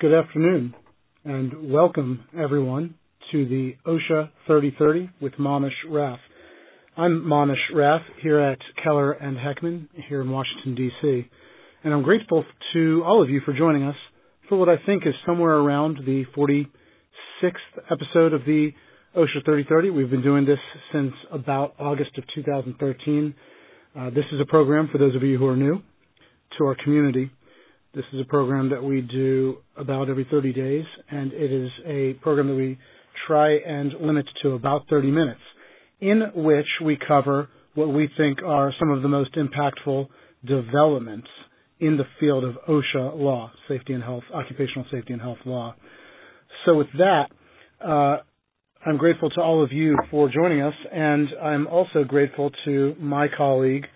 Good afternoon, and welcome everyone to the OSHA 3030 with Manesh Rath. I'm Manesh Rath here at Keller and Heckman here in Washington, D.C., and I'm grateful to all of you for joining us for what I think is somewhere around the 46th episode of the OSHA 3030. We've been doing this since about August of 2013. Uh, this is a program for those of you who are new to our community this is a program that we do about every 30 days, and it is a program that we try and limit to about 30 minutes, in which we cover what we think are some of the most impactful developments in the field of OSHA law, safety and health, occupational safety and health law. So with that, uh, I'm grateful to all of you for joining us, and I'm also grateful to my colleague,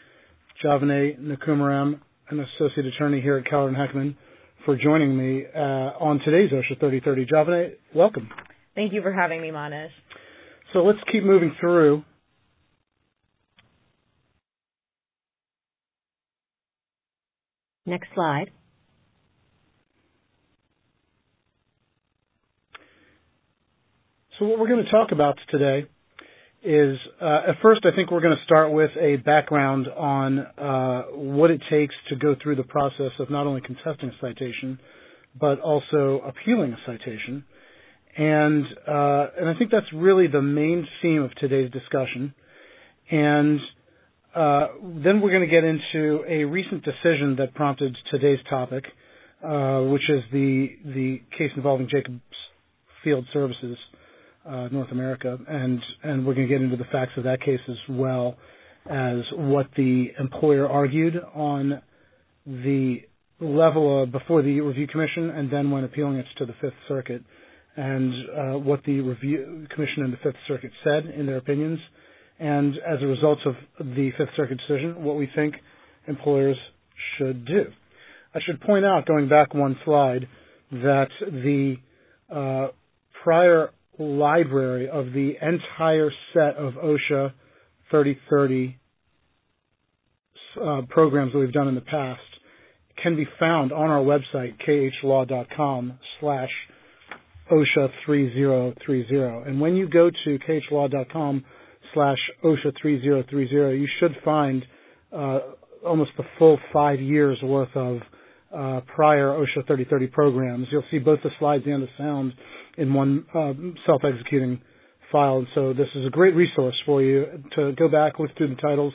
Javane Nakumaram an associate attorney here at Keller and Heckman, for joining me uh, on today's OSHA 3030. Javane, welcome. Thank you for having me, Manesh. So let's keep moving through. Next slide. So what we're going to talk about today is uh, at first I think we're going to start with a background on uh, what it takes to go through the process of not only contesting a citation but also appealing a citation, and uh, and I think that's really the main theme of today's discussion. And uh, then we're going to get into a recent decision that prompted today's topic, uh, which is the the case involving Jacobs Field Services North America, and and we're going to get into the facts of that case as well as what the employer argued on the level of before the review commission, and then when appealing it to the Fifth Circuit, and uh, what the review commission and the Fifth Circuit said in their opinions, and as a result of the Fifth Circuit decision, what we think employers should do. I should point out, going back one slide, that the uh, prior library of the entire set of OSHA 3030 uh, programs that we've done in the past can be found on our website, khlaw.com slash OSHA 3030. And when you go to khlaw.com slash OSHA 3030, you should find uh, almost the full five years worth of uh, prior OSHA 3030 programs. You'll see both the slides and the sound in one uh, self-executing file. And so this is a great resource for you to go back, look through the titles,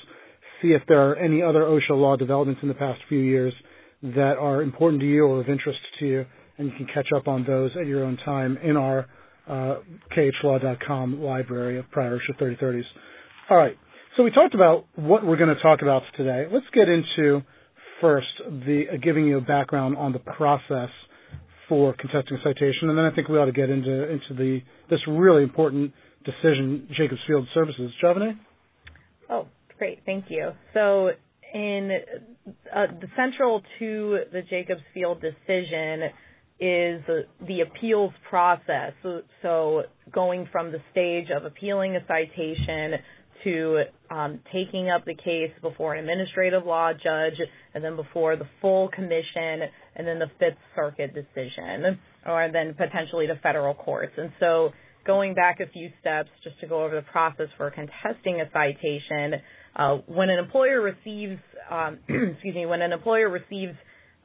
see if there are any other OSHA law developments in the past few years that are important to you or of interest to you, and you can catch up on those at your own time in our uh, khlaw.com library of prior OSHA 3030s. All right. So we talked about what we're going to talk about today. Let's get into first the uh, giving you a background on the process for contesting citation, and then I think we ought to get into into the this really important decision, Jacobs Field Services. Javane? Oh, great, thank you. So, in uh, the central to the Jacobs Field decision is the appeals process. So, so, going from the stage of appealing a citation to um, taking up the case before an administrative law judge and then before the full commission and then the Fifth Circuit decision or then potentially the federal courts. And so going back a few steps just to go over the process for contesting a citation, uh, when an employer receives, um, excuse me, when an employer receives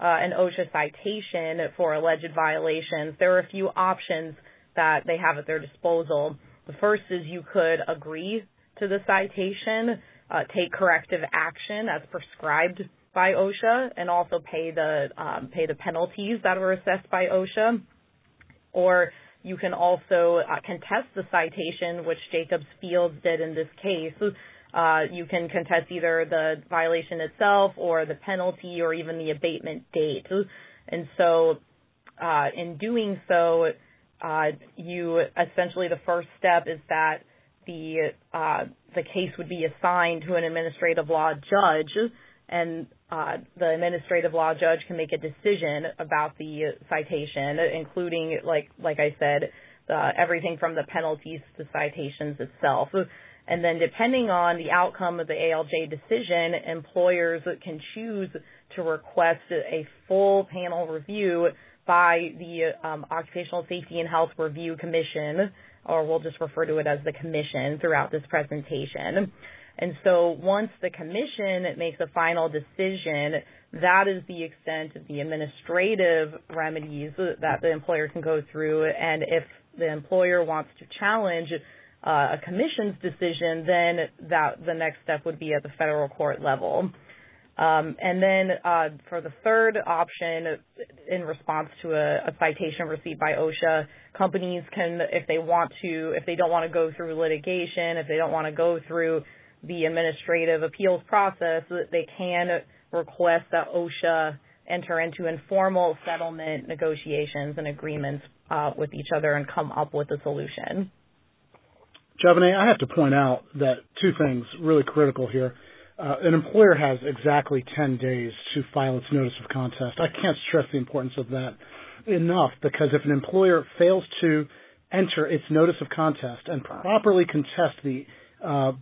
uh, an OSHA citation for alleged violations, there are a few options that they have at their disposal. The first is you could agree to the citation, uh, take corrective action as prescribed by OSHA, and also pay the um, pay the penalties that were assessed by OSHA. Or you can also uh, contest the citation, which Jacobs Fields did in this case. Uh, you can contest either the violation itself or the penalty or even the abatement date. And so, uh, in doing so, uh, you essentially the first step is that the uh, the case would be assigned to an administrative law judge, and uh, the administrative law judge can make a decision about the citation, including like like I said, uh, everything from the penalties to citations itself. And then, depending on the outcome of the ALJ decision, employers can choose to request a full panel review by the um, Occupational Safety and Health Review Commission, or we'll just refer to it as the commission throughout this presentation. And so once the commission makes a final decision, that is the extent of the administrative remedies that the employer can go through. And if the employer wants to challenge uh, a commission's decision, then that the next step would be at the federal court level. Um, and then uh, for the third option, in response to a, a, citation received by OSHA, companies can, if they want to, if they don't want to go through litigation, if they don't want to go through the administrative appeals process, they can request that OSHA enter into informal settlement negotiations and agreements uh, with each other and come up with a solution. Javane, I have to point out that two things really critical here. Uh, an employer has exactly 10 days to file its notice of contest. I can't stress the importance of that enough because if an employer fails to enter its notice of contest and properly contest the uh,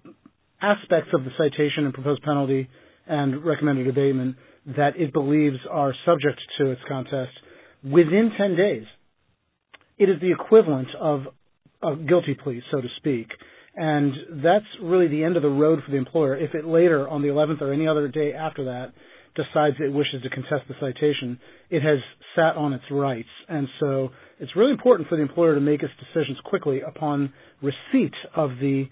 aspects of the citation and proposed penalty and recommended abatement that it believes are subject to its contest within 10 days, it is the equivalent of a guilty plea, so to speak. And that's really the end of the road for the employer. If it later, on the 11th or any other day after that, decides it wishes to contest the citation, it has sat on its rights. And so it's really important for the employer to make its decisions quickly upon receipt of the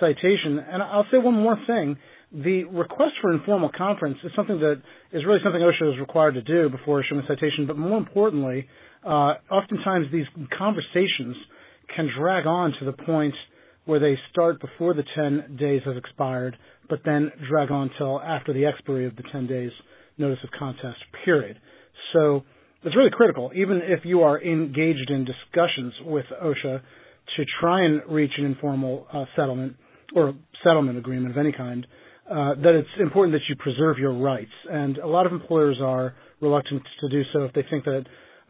citation. And I'll say one more thing. The request for informal conference is something that is really something OSHA is required to do before issuing a citation, but more importantly, uh, oftentimes these conversations can drag on to the point where they start before the 10 days has expired, but then drag on till after the expiry of the 10 days notice of contest period. So it's really critical, even if you are engaged in discussions with OSHA to try and reach an informal uh, settlement or settlement agreement of any kind, uh, that it's important that you preserve your rights. And a lot of employers are reluctant to do so if they think that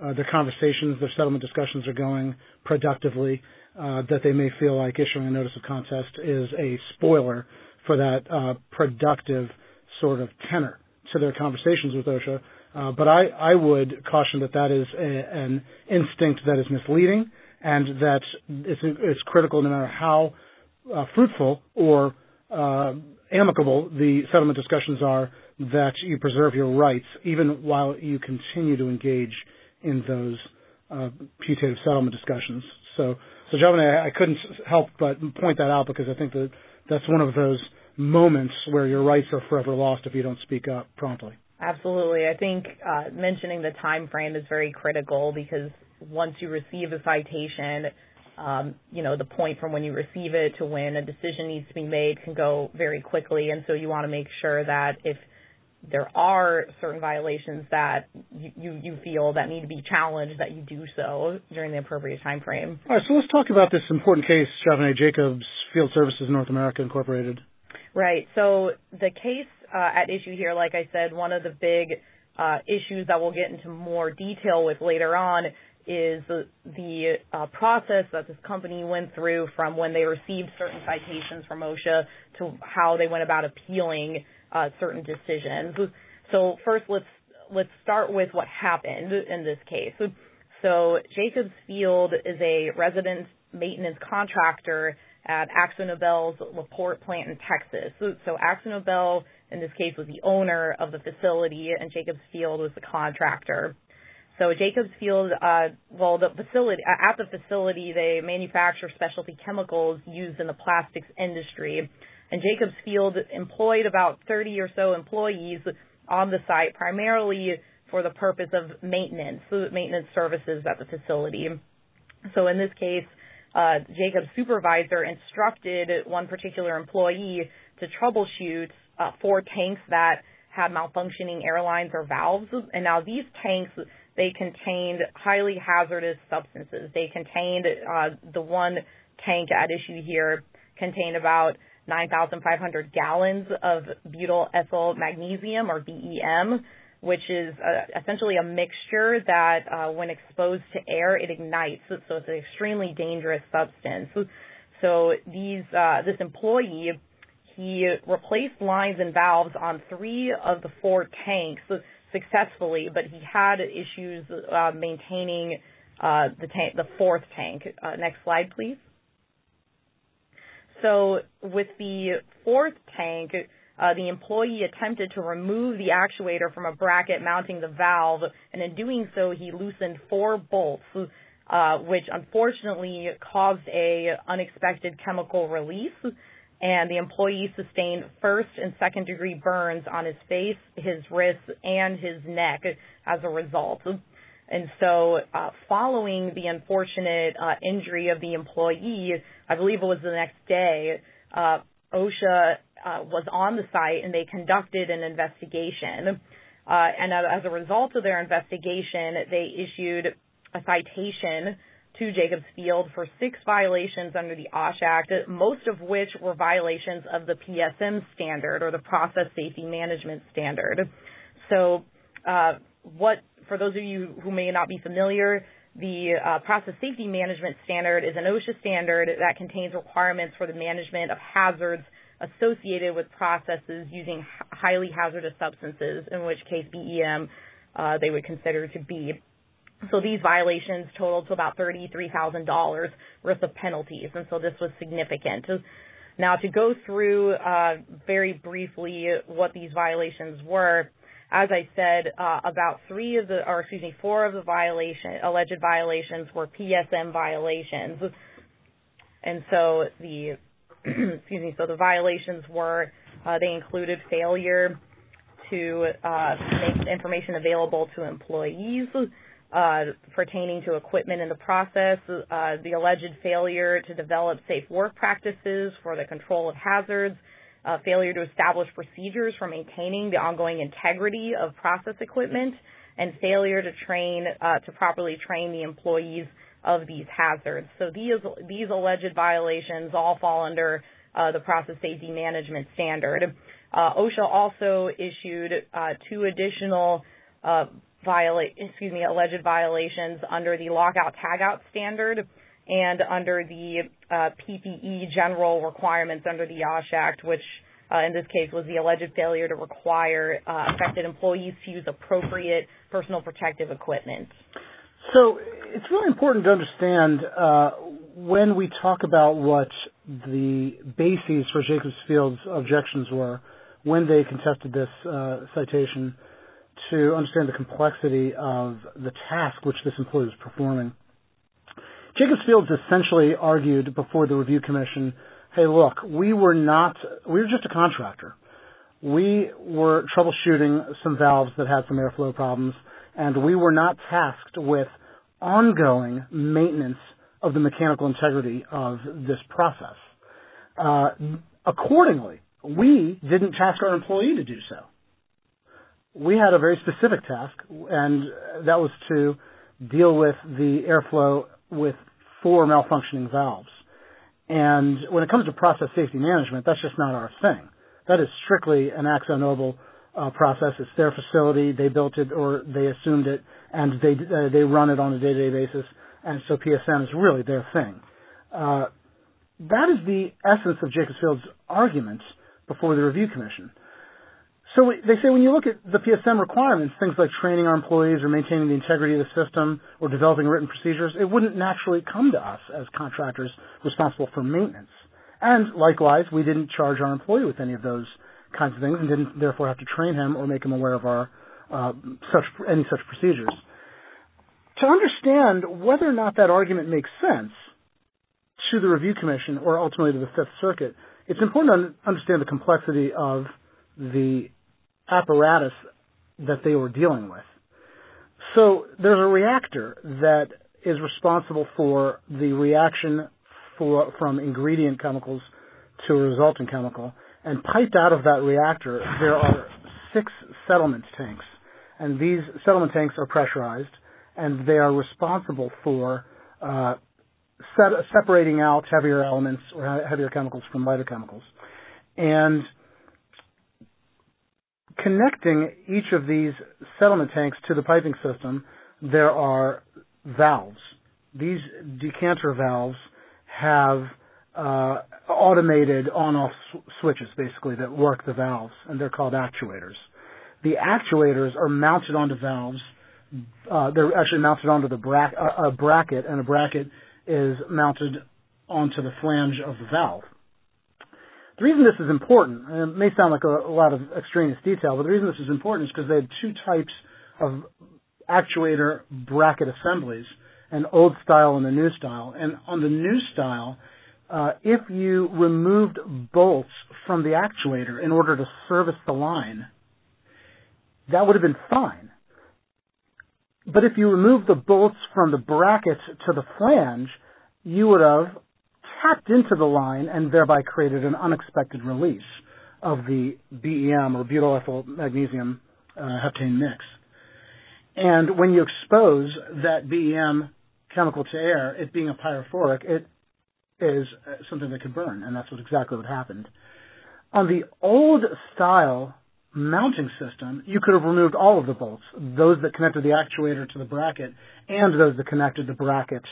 uh, their conversations, their settlement discussions are going productively, uh, that they may feel like issuing a notice of contest is a spoiler for that uh, productive sort of tenor to their conversations with OSHA. Uh, but I, I would caution that that is a, an instinct that is misleading and that it's, it's critical no matter how uh, fruitful or uh, amicable the settlement discussions are that you preserve your rights even while you continue to engage in those uh, putative settlement discussions. So, so Javane, I, I couldn't help but point that out because I think that that's one of those moments where your rights are forever lost if you don't speak up promptly. Absolutely. I think uh, mentioning the time frame is very critical because once you receive a citation, um, you know, the point from when you receive it to when a decision needs to be made can go very quickly. And so you want to make sure that if there are certain violations that you, you, you feel that need to be challenged, that you do so during the appropriate time frame. All right, so let's talk about this important case, Javane Jacobs Field Services North America Incorporated. Right. So the case uh, at issue here, like I said, one of the big uh, issues that we'll get into more detail with later on is the, the uh, process that this company went through from when they received certain citations from OSHA to how they went about appealing uh, certain decisions. So first, let's let's start with what happened in this case. So Jacobs Field is a residence maintenance contractor at AkzoNobel's LaPorte plant in Texas. So, so AkzoNobel in this case was the owner of the facility, and Jacobs Field was the contractor. So Jacobs Field, uh, well, the facility at the facility they manufacture specialty chemicals used in the plastics industry and Jacobs Field employed about 30 or so employees on the site, primarily for the purpose of maintenance, maintenance services at the facility. So in this case, uh, Jacobs' supervisor instructed one particular employee to troubleshoot uh, four tanks that had malfunctioning airlines or valves. And now these tanks, they contained highly hazardous substances. They contained, uh, the one tank at issue here contained about 9,500 gallons of butyl ethyl magnesium or BEM, which is uh, essentially a mixture that uh, when exposed to air, it ignites. So it's an extremely dangerous substance. So these, uh, this employee, he replaced lines and valves on three of the four tanks successfully, but he had issues uh, maintaining uh, the tank, the fourth tank. Uh, next slide, please. So with the fourth tank, uh, the employee attempted to remove the actuator from a bracket mounting the valve, and in doing so, he loosened four bolts, uh, which unfortunately caused a unexpected chemical release. And the employee sustained first and second degree burns on his face, his wrists, and his neck as a result. And so, uh, following the unfortunate uh, injury of the employee, I believe it was the next day, uh, OSHA uh, was on the site and they conducted an investigation. Uh, and as a result of their investigation, they issued a citation to Jacobs Field for six violations under the OSH Act, most of which were violations of the PSM standard or the Process Safety Management Standard. So, uh, what for those of you who may not be familiar, the uh, Process Safety Management Standard is an OSHA standard that contains requirements for the management of hazards associated with processes using highly hazardous substances, in which case BEM uh, they would consider to be. So these violations totaled to about $33,000 worth of penalties, and so this was significant. Now, to go through uh, very briefly what these violations were, as I said, uh, about three of the, or excuse me, four of the violation, alleged violations were PSM violations. And so the excuse me, so the violations were uh, they included failure to uh, make information available to employees uh, pertaining to equipment in the process, uh, the alleged failure to develop safe work practices for the control of hazards, uh, failure to establish procedures for maintaining the ongoing integrity of process equipment, and failure to train uh, to properly train the employees of these hazards. So these these alleged violations all fall under uh, the process safety management standard. Uh, OSHA also issued uh, two additional uh, viola- excuse me alleged violations under the lockout tagout standard and under the PPE general requirements under the OSH Act, which uh, in this case was the alleged failure to require affected employees to use appropriate personal protective equipment. So it's really important to understand uh, when we talk about what the bases for Jacobs Field's objections were when they contested this uh, citation to understand the complexity of the task which this employee was performing. Jacobs Fields essentially argued before the review commission, hey look, we were not, we were just a contractor. We were troubleshooting some valves that had some airflow problems and we were not tasked with ongoing maintenance of the mechanical integrity of this process. Uh, accordingly, we didn't task our employee to do so. We had a very specific task, and that was to deal with the airflow with four malfunctioning valves. And when it comes to process safety management, that's just not our thing. That is strictly an AkzoNobel uh, process. It's their facility. They built it or they assumed it, and they uh, they run it on a day-to-day basis. And so PSM is really their thing. Uh, that is the essence of Jacobs Field's argument before the review commission. So they say when you look at the PSM requirements, things like training our employees or maintaining the integrity of the system or developing written procedures, it wouldn't naturally come to us as contractors responsible for maintenance. And likewise, we didn't charge our employee with any of those kinds of things and didn't therefore have to train him or make him aware of our uh, such any such procedures. To understand whether or not that argument makes sense to the review commission or ultimately to the Fifth Circuit, it's important to understand the complexity of the apparatus that they were dealing with. So there's a reactor that is responsible for the reaction for, from ingredient chemicals to a resultant chemical. And piped out of that reactor, there are six settlement tanks. And these settlement tanks are pressurized, and they are responsible for uh, set, separating out heavier elements or heavier chemicals from lighter chemicals. And connecting each of these settlement tanks to the piping system, there are valves. These decanter valves have uh, automated on-off sw- switches, basically, that work the valves, and they're called actuators. The actuators are mounted onto valves. Uh, they're actually mounted onto the bra- a bracket, and a bracket is mounted onto the flange of the valve. The reason this is important, and it may sound like a, a lot of extraneous detail, but the reason this is important is because they had two types of actuator bracket assemblies, an old style and a new style. And on the new style, uh, if you removed bolts from the actuator in order to service the line, that would have been fine. But if you removed the bolts from the bracket to the flange, you would have tapped into the line and thereby created an unexpected release of the BEM or butyl ethyl magnesium uh, heptane mix. And when you expose that BEM chemical to air, it being a pyrophoric, it is something that could burn, and that's what exactly what happened. On the old style mounting system, you could have removed all of the bolts, those that connected the actuator to the bracket and those that connected the bracket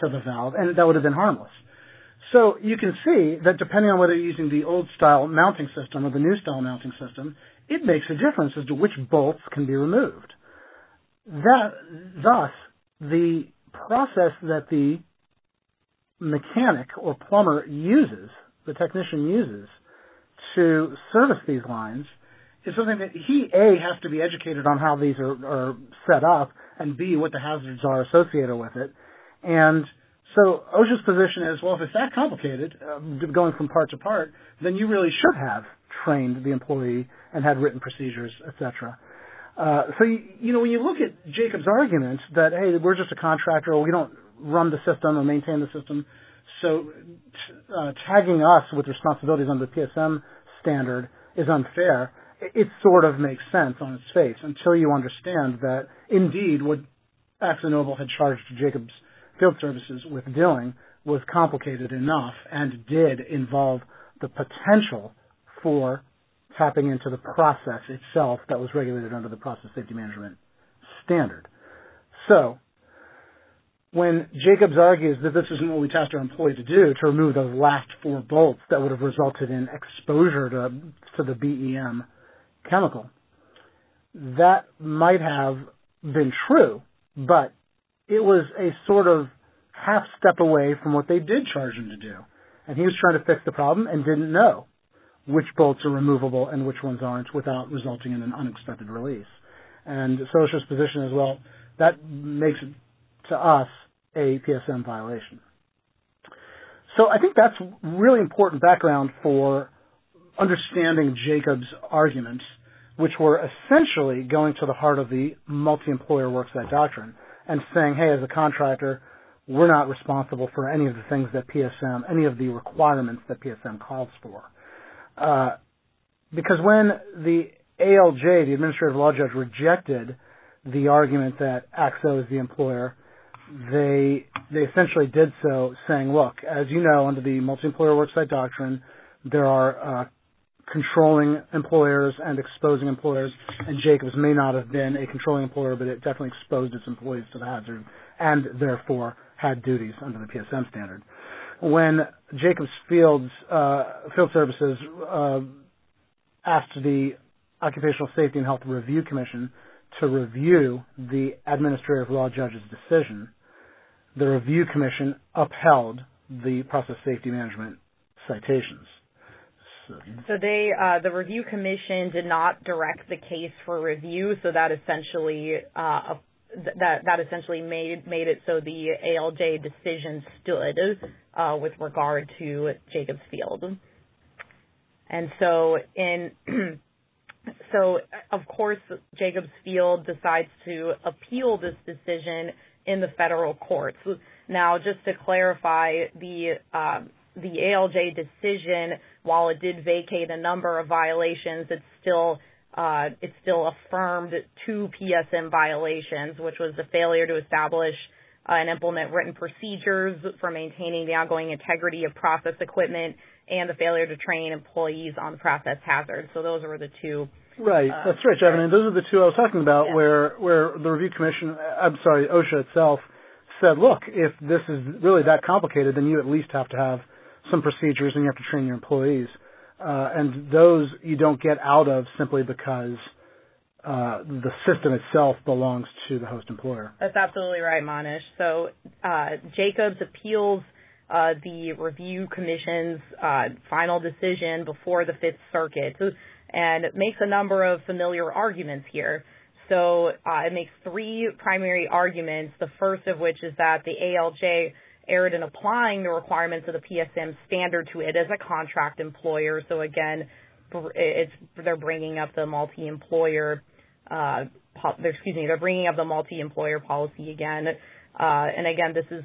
to the valve, and that would have been harmless. So you can see that depending on whether you're using the old style mounting system or the new style mounting system, it makes a difference as to which bolts can be removed. That, thus, the process that the mechanic or plumber uses, the technician uses, to service these lines is something that he A has to be educated on how these are, are set up, and B what the hazards are associated with it. And so OSHA's position is, well, if it's that complicated, uh, going from part to part, then you really should have trained the employee and had written procedures, etc. Uh, so you, you know when you look at Jacob's argument that hey we're just a contractor or we don't run the system or maintain the system, so uh, tagging us with responsibilities under the PSM standard is unfair. It, it sort of makes sense on its face until you understand that indeed what AkzoNobel had charged Jacobs Field Services with doing was complicated enough and did involve the potential for tapping into the process itself that was regulated under the process safety management standard. So, when Jacobs argues that this isn't what we tasked our employee to do, to remove those last four bolts that would have resulted in exposure to, to the BEM chemical, that might have been true, but it was a sort of half step away from what they did charge him to do. And he was trying to fix the problem and didn't know which bolts are removable and which ones aren't without resulting in an unexpected release. And OSHA's position as well, that makes it to us a PSM violation. So I think that's really important background for understanding Jacob's arguments, which were essentially going to the heart of the multi-employer worksite doctrine and saying, hey, as a contractor, we're not responsible for any of the things that PSM, any of the requirements that PSM calls for. Uh, because when the ALJ, the administrative law judge, rejected the argument that Akzo is the employer, they they essentially did so saying, look, as you know, under the multi-employer worksite doctrine, there are uh, controlling employers and exposing employers, and Jacobs may not have been a controlling employer, but it definitely exposed its employees to the hazard, and therefore had duties under the PSM standard when Jacobs Fields uh, Field Services uh, asked the Occupational Safety and Health Review Commission to review the administrative law judge's decision, the review commission upheld the process safety management citations. So, they, uh, the review commission did not direct the case for review, so that essentially uh, that that essentially made made it so the ALJ decision stood uh, with regard to Jacobs Field. And so in so of course Jacobs Field decides to appeal this decision in the federal courts. Now, just to clarify, the uh, the ALJ decision, while it did vacate a number of violations, it's still uh, it still affirmed two PSM violations, which was the failure to establish uh, and implement written procedures for maintaining the ongoing integrity of process equipment and the failure to train employees on process hazards. So those were the two. Right, uh, that's right, Jeff. And those are the two I was talking about, yeah. where where the review commission, I'm sorry, OSHA itself said, look, if this is really that complicated, then you at least have to have some procedures and you have to train your employees. Uh, and those you don't get out of simply because uh, the system itself belongs to the host employer. That's absolutely right, Manesh. So uh, Jacobs appeals uh, the review commission's uh, final decision before the Fifth Circuit and makes a number of familiar arguments here. So uh, it makes three primary arguments. The first of which is that the ALJ erred in applying the requirements of the PSM standard to it as a contract employer. So again, it's they're bringing up the multi-employer, uh, excuse me, they're bringing up the multi-employer policy again. Uh, and again, this is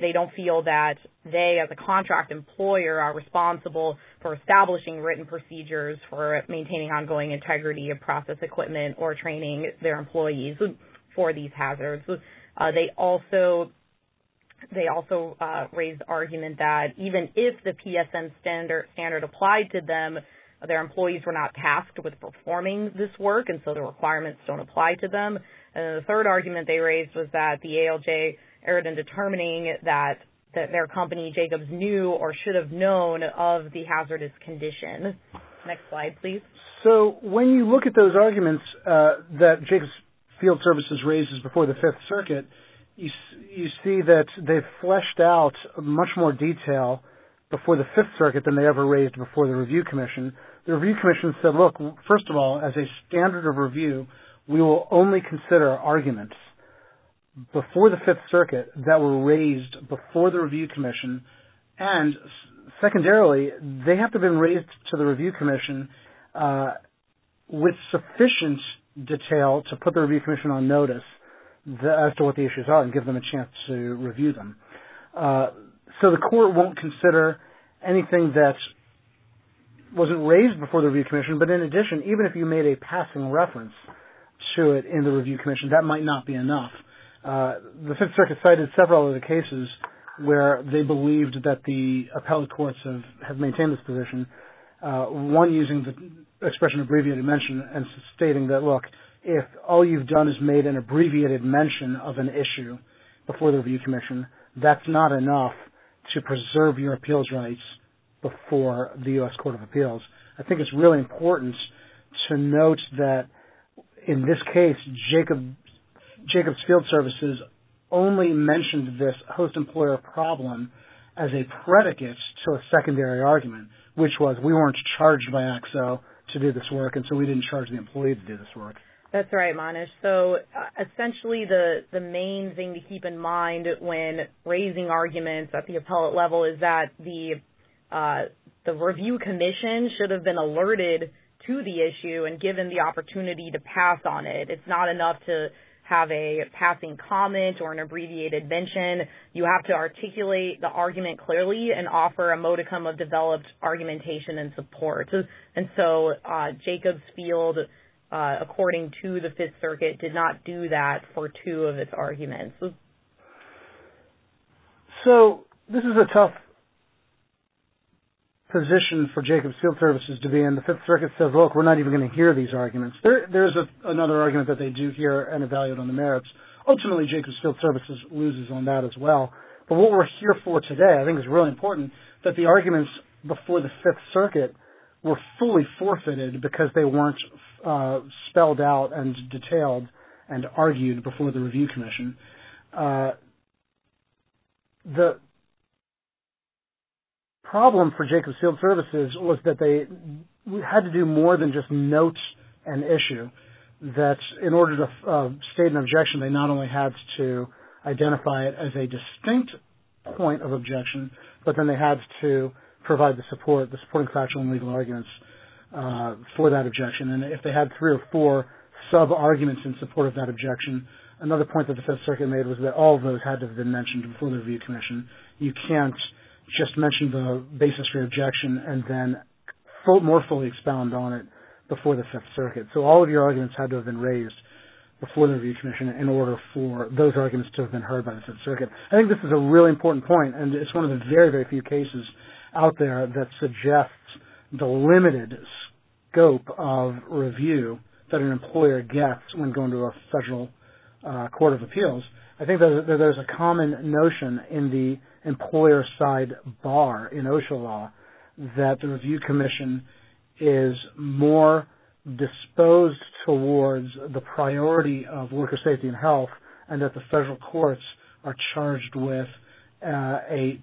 they don't feel that they, as a contract employer, are responsible for establishing written procedures for maintaining ongoing integrity of process equipment or training their employees for these hazards. Uh, they also they also uh, raised the argument that even if the PSM standard standard applied to them, their employees were not tasked with performing this work, and so the requirements don't apply to them. And the third argument they raised was that the ALJ erred in determining that that their company Jacobs knew or should have known of the hazardous condition. Next slide, please. So when you look at those arguments uh, that Jacobs Field Services raises before the Fifth Circuit, you you see that they've fleshed out much more detail before the Fifth Circuit than they ever raised before the Review Commission. The Review Commission said, look, first of all, as a standard of review, we will only consider arguments before the Fifth Circuit that were raised before the Review Commission, and secondarily, they have to have been raised to the Review Commission uh, with sufficient detail to put the Review Commission on notice the, as to what the issues are and give them a chance to review them. Uh, so the court won't consider anything that wasn't raised before the review commission, but in addition, even if you made a passing reference to it in the review commission, that might not be enough. Uh, the Fifth Circuit cited several other cases where they believed that the appellate courts have, have maintained this position. Uh, one using the expression abbreviated mention and stating that, look, if all you've done is made an abbreviated mention of an issue before the review commission, that's not enough to preserve your appeals rights before the U.S. Court of Appeals. I think it's really important to note that in this case, Jacob, Jacobs Field Services only mentioned this host employer problem as a predicate to a secondary argument, which was we weren't charged by Akzo to do this work, and so we didn't charge the employee to do this work. That's right, Manesh. So uh, essentially, the the main thing to keep in mind when raising arguments at the appellate level is that the uh, the review commission should have been alerted to the issue and given the opportunity to pass on it. It's not enough to have a passing comment or an abbreviated mention. You have to articulate the argument clearly and offer a modicum of developed argumentation and support. And so uh, Jacobs Field uh, according to the Fifth Circuit, did not do that for two of its arguments. So this is a tough position for Jacobs Field Services to be in. The Fifth Circuit says, look, we're not even going to hear these arguments. There, there's a, another argument that they do hear and evaluate on the merits. Ultimately, Jacobs Field Services loses on that as well. But what we're here for today, I think, is really important that the arguments before the Fifth Circuit were fully forfeited because they weren't uh, spelled out and detailed and argued before the review commission. Uh, the problem for Jacobs Field Services was that they had to do more than just note an issue. That in order to uh, state an objection, they not only had to identify it as a distinct point of objection, but then they had to provide the support, the supporting factual and legal arguments uh, for that objection. And if they had three or four sub arguments in support of that objection, another point that the Fifth Circuit made was that all of those had to have been mentioned before the review commission. You can't just mention the basis for objection and then full, more fully expound on it before the Fifth Circuit. So all of your arguments had to have been raised before the review commission in order for those arguments to have been heard by the Fifth Circuit. I think this is a really important point, and it's one of the very, very few cases out there that suggests the limited scope of review that an employer gets when going to a federal uh, court of appeals. I think that there's a common notion in the employer side bar in OSHA law that the review commission is more disposed towards the priority of worker safety and health and that the federal courts are charged with uh, a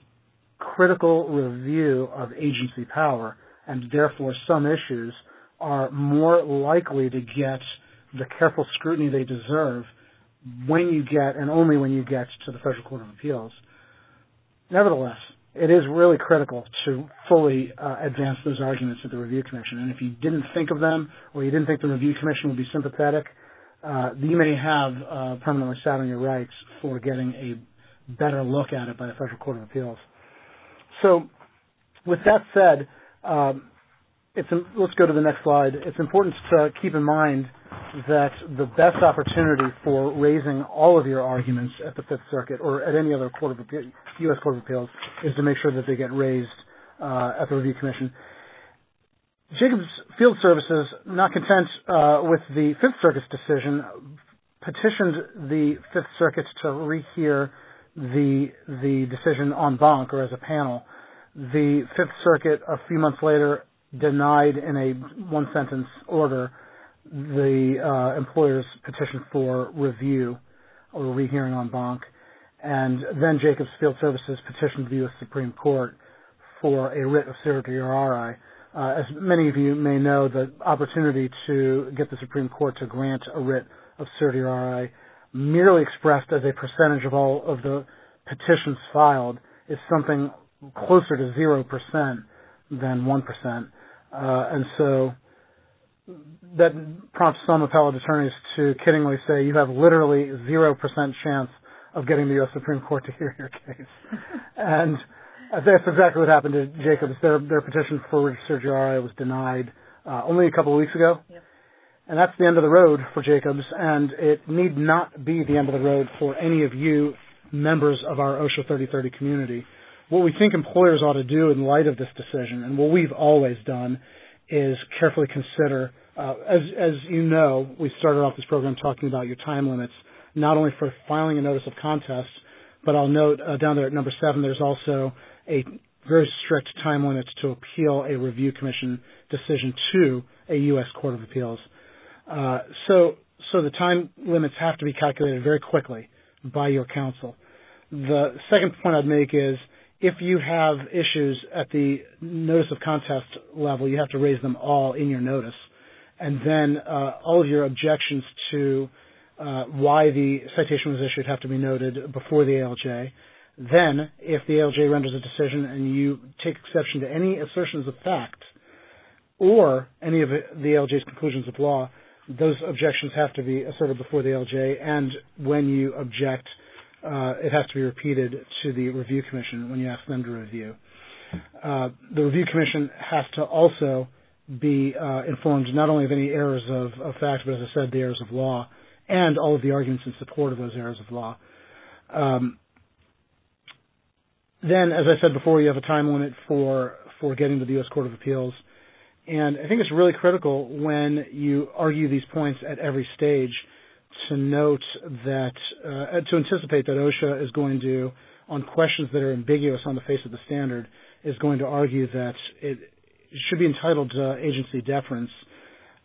critical review of agency power and therefore some issues are more likely to get the careful scrutiny they deserve when you get and only when you get to the Federal Court of Appeals. Nevertheless, it is really critical to fully uh, advance those arguments at the Review Commission. And if you didn't think of them or you didn't think the Review Commission would be sympathetic, uh, you may have uh, permanently sat on your rights for getting a better look at it by the Federal Court of Appeals. So, with that said, um, let's go to the next slide. It's important to keep in mind that the best opportunity for raising all of your arguments at the Fifth Circuit or at any other court of Appeal, U.S. Court of Appeals is to make sure that they get raised uh, at the Review Commission. Jacobs Field Services, not content uh, with the Fifth Circuit's decision, petitioned the Fifth Circuit to rehear the the decision en banc or as a panel. The Fifth Circuit, a few months later, denied in a one sentence order the uh, employer's petition for review or rehearing en banc. And then Jacobs Field Services petitioned the U.S. Supreme Court for a writ of certiorari. Uh, as many of you may know, the opportunity to get the Supreme Court to grant a writ of certiorari merely expressed as a percentage of all of the petitions filed is something closer to 0% than 1%. Uh, and so that prompts some appellate attorneys to kiddingly say you have literally 0% chance of getting the U.S. Supreme Court to hear your case. and that's exactly what happened to Jacobs. Their, their petition for certiorari was denied uh, only a couple of weeks ago. Yep. And that's the end of the road for Jacobs, and it need not be the end of the road for any of you members of our OSHA 3030 community what we think employers ought to do in light of this decision, and what we've always done, is carefully consider. Uh, as as you know, we started off this program talking about your time limits, not only for filing a notice of contest, but I'll note uh, down there at number seven, there's also a very strict time limit to appeal a review commission decision to a U.S. Court of Appeals. Uh, so so the time limits have to be calculated very quickly by your counsel. The second point I'd make is if you have issues at the notice of contest level, you have to raise them all in your notice. And then uh, all of your objections to uh, why the citation was issued have to be noted before the ALJ. Then, if the ALJ renders a decision and you take exception to any assertions of fact or any of the ALJ's conclusions of law, those objections have to be asserted before the ALJ. And when you object, uh, it has to be repeated to the review commission when you ask them to review. Uh, the review commission has to also be uh, informed not only of any errors of, of, fact, but as I said, the errors of law and all of the arguments in support of those errors of law. Um, then, as I said before, you have a time limit for for getting to the U.S. Court of Appeals, and I think it's really critical when you argue these points at every stage to note that uh, to anticipate that OSHA is going to, on questions that are ambiguous on the face of the standard, is going to argue that it should be entitled to agency deference,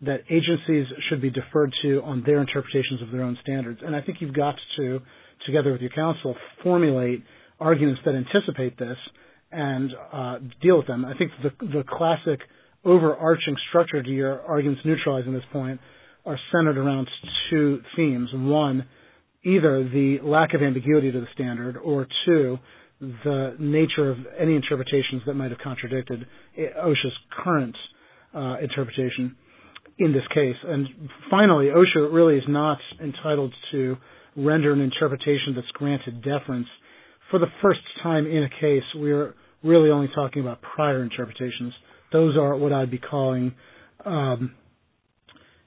that agencies should be deferred to on their interpretations of their own standards. And I think you've got to, together with your counsel, formulate arguments that anticipate this and uh, deal with them. I think the, the classic overarching structure to your arguments neutralizing this point are centered around two themes. One, either the lack of ambiguity to the standard, or two, the nature of any interpretations that might have contradicted OSHA's current uh, interpretation in this case. And finally, OSHA really is not entitled to render an interpretation that's granted deference. For the first time in a case, we're really only talking about prior interpretations. Those are what I'd be calling um,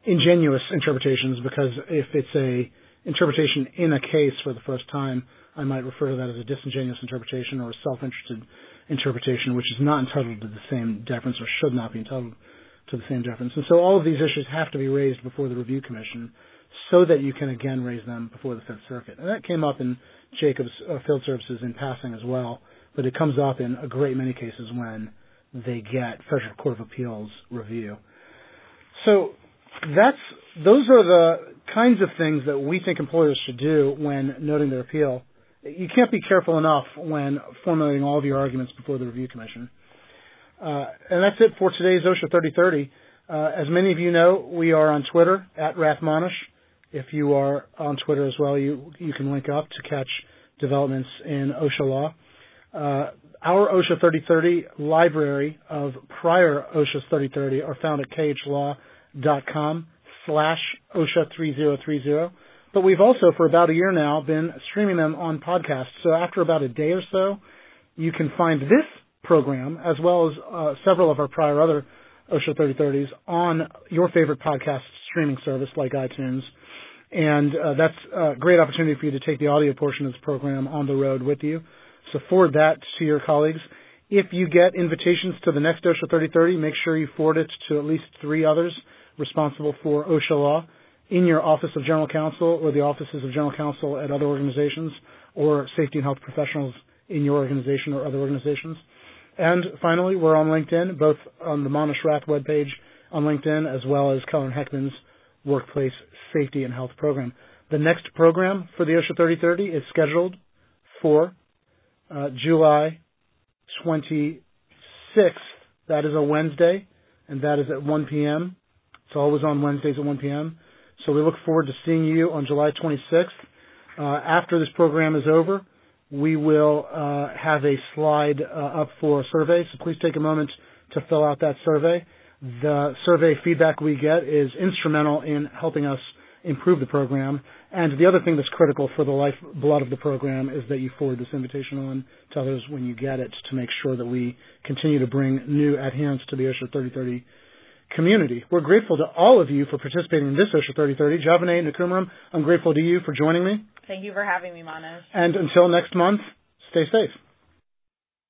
ingenuous interpretations because if it's a interpretation in a case for the first time, I might refer to that as a disingenuous interpretation or a self-interested interpretation, which is not entitled to the same deference or should not be entitled to the same deference. And so all of these issues have to be raised before the review commission so that you can again raise them before the Fifth Circuit. And that came up in Jacobs uh, Field Services in passing as well but it comes up in a great many cases when they get Federal Court of Appeals review. So that's those are the kinds of things that we think employers should do when noting their appeal. You can't be careful enough when formulating all of your arguments before the review commission. Uh, and that's it for today's OSHA 3030. Uh, as many of you know, we are on Twitter at Rathmonish. If you are on Twitter as well, you you can link up to catch developments in OSHA law. Uh, our OSHA 3030 library of prior OSHA 3030 are found at khlaw.com slash OSHA 3030. But we've also, for about a year now, been streaming them on podcasts. So after about a day or so, you can find this program as well as uh, several of our prior other OSHA 3030s on your favorite podcast streaming service like iTunes. And uh, that's a great opportunity for you to take the audio portion of this program on the road with you. So forward that to your colleagues. If you get invitations to the next OSHA 3030, make sure you forward it to at least three others responsible for OSHA law in your Office of General Counsel or the offices of General Counsel at other organizations or safety and health professionals in your organization or other organizations. And finally, we're on LinkedIn, both on the Manesh Rath webpage on LinkedIn as well as Keller Heckman's Workplace Safety and Health Program. The next program for the OSHA 3030 is scheduled for uh, July 26th. That is a Wednesday, and that is at 1 p.m. It's always on Wednesdays at 1 p.m. So we look forward to seeing you on July 26th. Uh, after this program is over, we will uh, have a slide uh, up for a survey. So please take a moment to fill out that survey. The survey feedback we get is instrumental in helping us improve the program. And the other thing that's critical for the lifeblood of the program is that you forward this invitation on to others when you get it to make sure that we continue to bring new adherents to the OSHA 3030 community. We're grateful to all of you for participating in this OSHA 3030. Javaneh Nekoomaram, I'm grateful to you for joining me. Thank you for having me, Manesh. And until next month, stay safe.